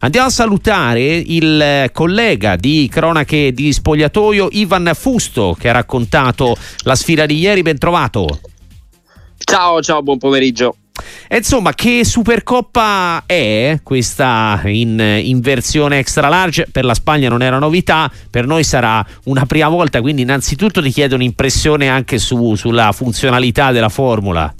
Andiamo a salutare il collega di cronache di spogliatoio Ivan Fusto che ha raccontato la sfida di ieri. Ben trovato. Ciao, ciao, buon pomeriggio. E insomma, che Supercoppa è questa in, in, versione extra large? Per la Spagna non era novità, per noi sarà una prima volta, quindi innanzitutto ti chiedo un'impressione anche su, sulla funzionalità della formula.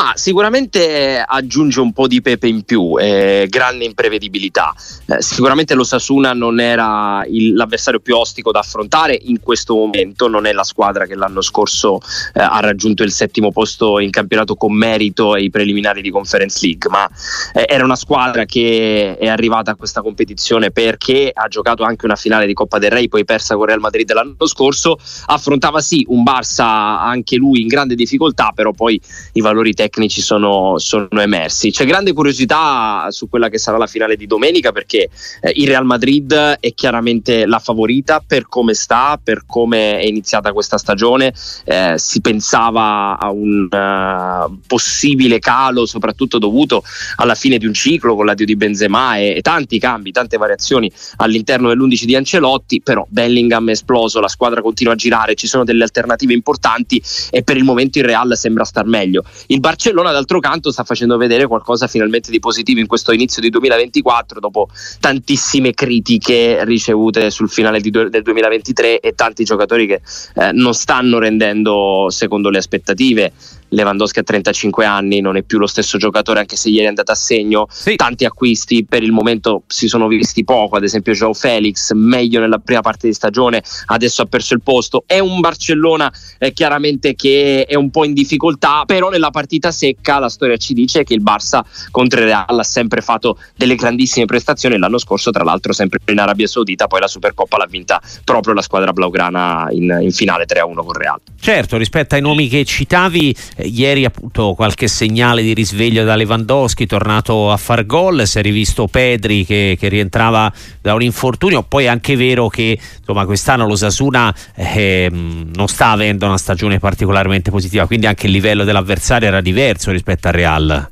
Ma sicuramente aggiunge un po' di pepe in più, eh, grande imprevedibilità. Eh, sicuramente lo Sasuna non era il, l'avversario più ostico da affrontare in questo momento, non è la squadra che l'anno scorso eh, ha raggiunto il settimo posto in campionato con merito ai preliminari di Conference League, ma eh, era una squadra che è arrivata a questa competizione perché ha giocato anche una finale di Coppa del Re, poi persa con Real Madrid l'anno scorso, affrontava sì un Barça anche lui in grande difficoltà, però poi i valori tecnici sono, sono, emersi. C'è grande curiosità su quella che sarà la finale di domenica perché eh, il Real Madrid è chiaramente la favorita per come sta, per come è iniziata questa stagione. Eh, si pensava a un uh, possibile calo, soprattutto dovuto alla fine di un ciclo con l'addio di Benzema e, e tanti cambi, tante variazioni all'interno dell'11 di Ancelotti, però Bellingham è esploso, la squadra continua a girare, ci sono delle alternative importanti e per il momento il Real sembra star meglio. Il Barcellona d'altro canto sta facendo vedere qualcosa finalmente di positivo in questo inizio di 2024 dopo tantissime critiche ricevute sul finale di, del 2023 e tanti giocatori che eh, non stanno rendendo secondo le aspettative. Lewandowski a 35 anni non è più lo stesso giocatore anche se ieri è andato a segno. Sì. tanti acquisti per il momento si sono visti poco ad esempio Joao Felix meglio nella prima parte di stagione adesso ha perso il posto. È un Barcellona eh, chiaramente che è un po' in difficoltà però nella partita secca la storia ci dice che il Barça contro il Real ha sempre fatto delle grandissime prestazioni. L'anno scorso tra l'altro sempre in Arabia Saudita poi la Supercoppa l'ha vinta proprio la squadra blaugrana in, in finale 3-1 con Real. Certo rispetto ai nomi che citavi eh, ieri appunto qualche segnale di risveglio da Lewandowski, tornato a far gol, si è rivisto Pedri che, che rientrava da un infortunio, poi è anche vero che insomma, quest'anno lo Sasuna eh, non sta avendo una stagione particolarmente positiva, quindi anche il livello dell'avversario era diverso rispetto al Real.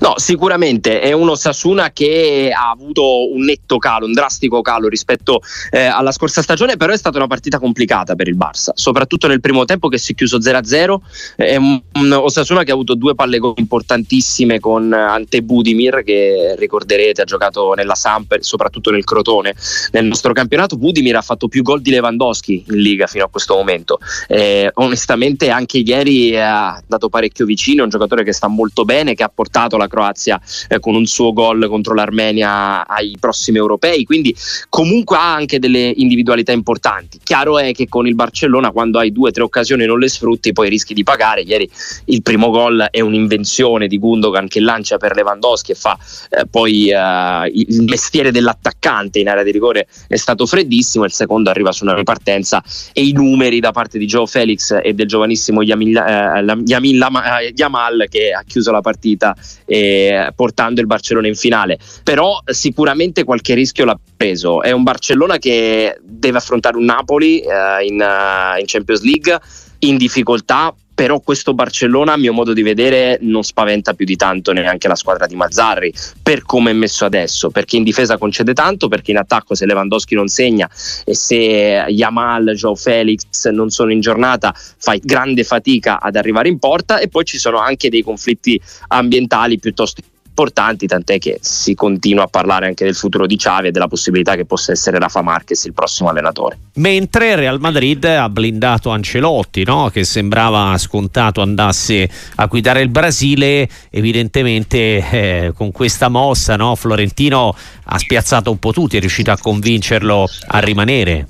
No, sicuramente è uno Sasuna che ha avuto un netto calo, un drastico calo rispetto eh, alla scorsa stagione, però è stata una partita complicata per il Barça, soprattutto nel primo tempo che si è chiuso 0-0. È un, un Osasuna che ha avuto due palle importantissime con Ante Budimir, che ricorderete ha giocato nella Samp, soprattutto nel Crotone. Nel nostro campionato Budimir ha fatto più gol di Lewandowski in Liga fino a questo momento. Eh, onestamente anche ieri ha dato parecchio vicino, è un giocatore che sta molto bene, che ha portato la la Croazia eh, con un suo gol contro l'Armenia ai prossimi europei, quindi comunque ha anche delle individualità importanti. Chiaro è che con il Barcellona quando hai due o tre occasioni e non le sfrutti poi rischi di pagare. Ieri il primo gol è un'invenzione di Gundogan che lancia per Lewandowski e fa eh, poi eh, il mestiere dell'attaccante in area di rigore è stato freddissimo, il secondo arriva su una ripartenza e i numeri da parte di Joe Felix e del giovanissimo Yamin, eh, Yamin Yamal che ha chiuso la partita eh, portando il Barcellona in finale. Però sicuramente qualche rischio l'ha preso. È un Barcellona che deve affrontare un Napoli eh, in, uh, in Champions League in difficoltà però questo Barcellona a mio modo di vedere non spaventa più di tanto neanche la squadra di Mazzarri per come è messo adesso perché in difesa concede tanto perché in attacco se Lewandowski non segna e se Yamal, Joao Felix non sono in giornata fai grande fatica ad arrivare in porta e poi ci sono anche dei conflitti ambientali piuttosto importanti, tant'è che si continua a parlare anche del futuro di Xavi e della possibilità che possa essere Rafa Marquez il prossimo allenatore. Mentre Real Madrid ha blindato Ancelotti, no? che sembrava scontato andasse a guidare il Brasile, evidentemente eh, con questa mossa no? Florentino ha spiazzato un po' tutti, è riuscito a convincerlo a rimanere.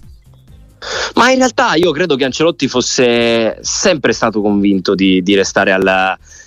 Ma in realtà io credo che Ancelotti fosse sempre stato convinto di, di restare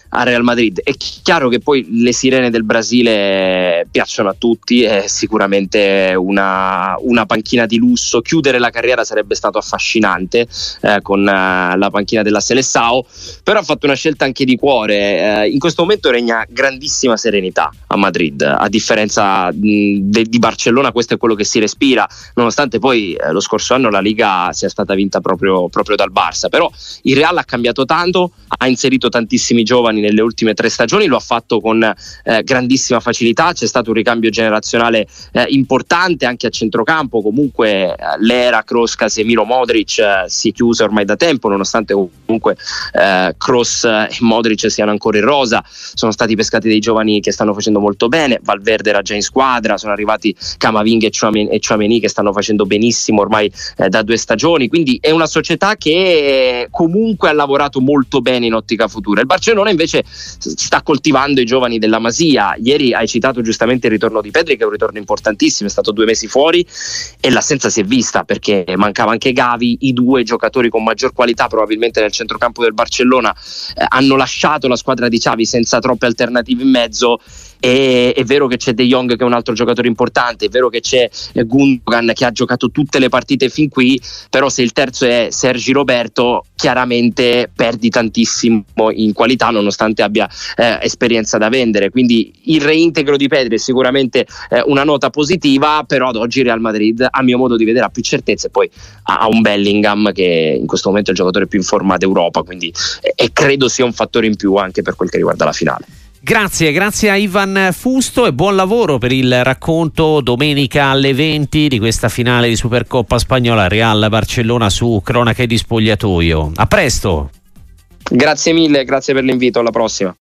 al, Real Madrid. È chiaro che poi le sirene del Brasile piacciono a tutti, è sicuramente una, una panchina di lusso. Chiudere la carriera sarebbe stato affascinante eh, con uh, la panchina della Seleção, però ha fatto una scelta anche di cuore. Eh, in questo momento regna grandissima serenità a Madrid, a differenza mh, de, di Barcellona, questo è quello che si respira, nonostante poi eh, lo scorso anno la Liga sia stata vinta proprio, proprio dal Barça. Però il Real ha cambiato tanto, ha inserito tantissimi giovani giovani nelle ultime tre stagioni, lo ha fatto con eh, grandissima facilità, c'è stato un ricambio generazionale eh, importante anche a centrocampo, comunque eh, l'era Kroos, Casemiro, Modric eh, si chiusa ormai da tempo, nonostante comunque eh, Kroos e Modric siano ancora in rosa, sono stati pescati dei giovani che stanno facendo molto bene, Valverde era già in squadra, sono arrivati Camavinga e Chouameni che stanno facendo benissimo ormai eh, da due stagioni, quindi è una società che comunque ha lavorato molto bene in ottica futura. Il Barcellona invece sta coltivando i giovani della Masia, ieri hai citato giustamente il ritorno di Pedri che è un ritorno importantissimo, è stato due mesi fuori e l'assenza si è vista perché mancava anche Gavi, i due giocatori con maggior qualità probabilmente nel centrocampo del Barcellona eh, hanno lasciato la squadra di Xavi senza troppe alternative in mezzo. E, è vero che c'è De Jong che è un altro giocatore importante, è vero che c'è Gundogan che ha giocato tutte le partite fin qui, però se il terzo è Sergi Roberto chiaramente perdi tantissimo in qualità nonostante abbia eh, esperienza da vendere, quindi il reintegro di Pedri è sicuramente eh, una nota positiva, però ad oggi Real Madrid a mio modo di vedere ha più certezze e poi ha, un Bellingham che in questo momento è il giocatore più in forma d'Europa, quindi eh, e credo sia un fattore in più anche per quel che riguarda la finale. Grazie, grazie a Ivan Fusto e buon lavoro per il racconto domenica alle 20 di questa finale di Supercoppa spagnola Real Barcellona su cronache di spogliatoio. A presto! Grazie mille, grazie per l'invito, alla prossima.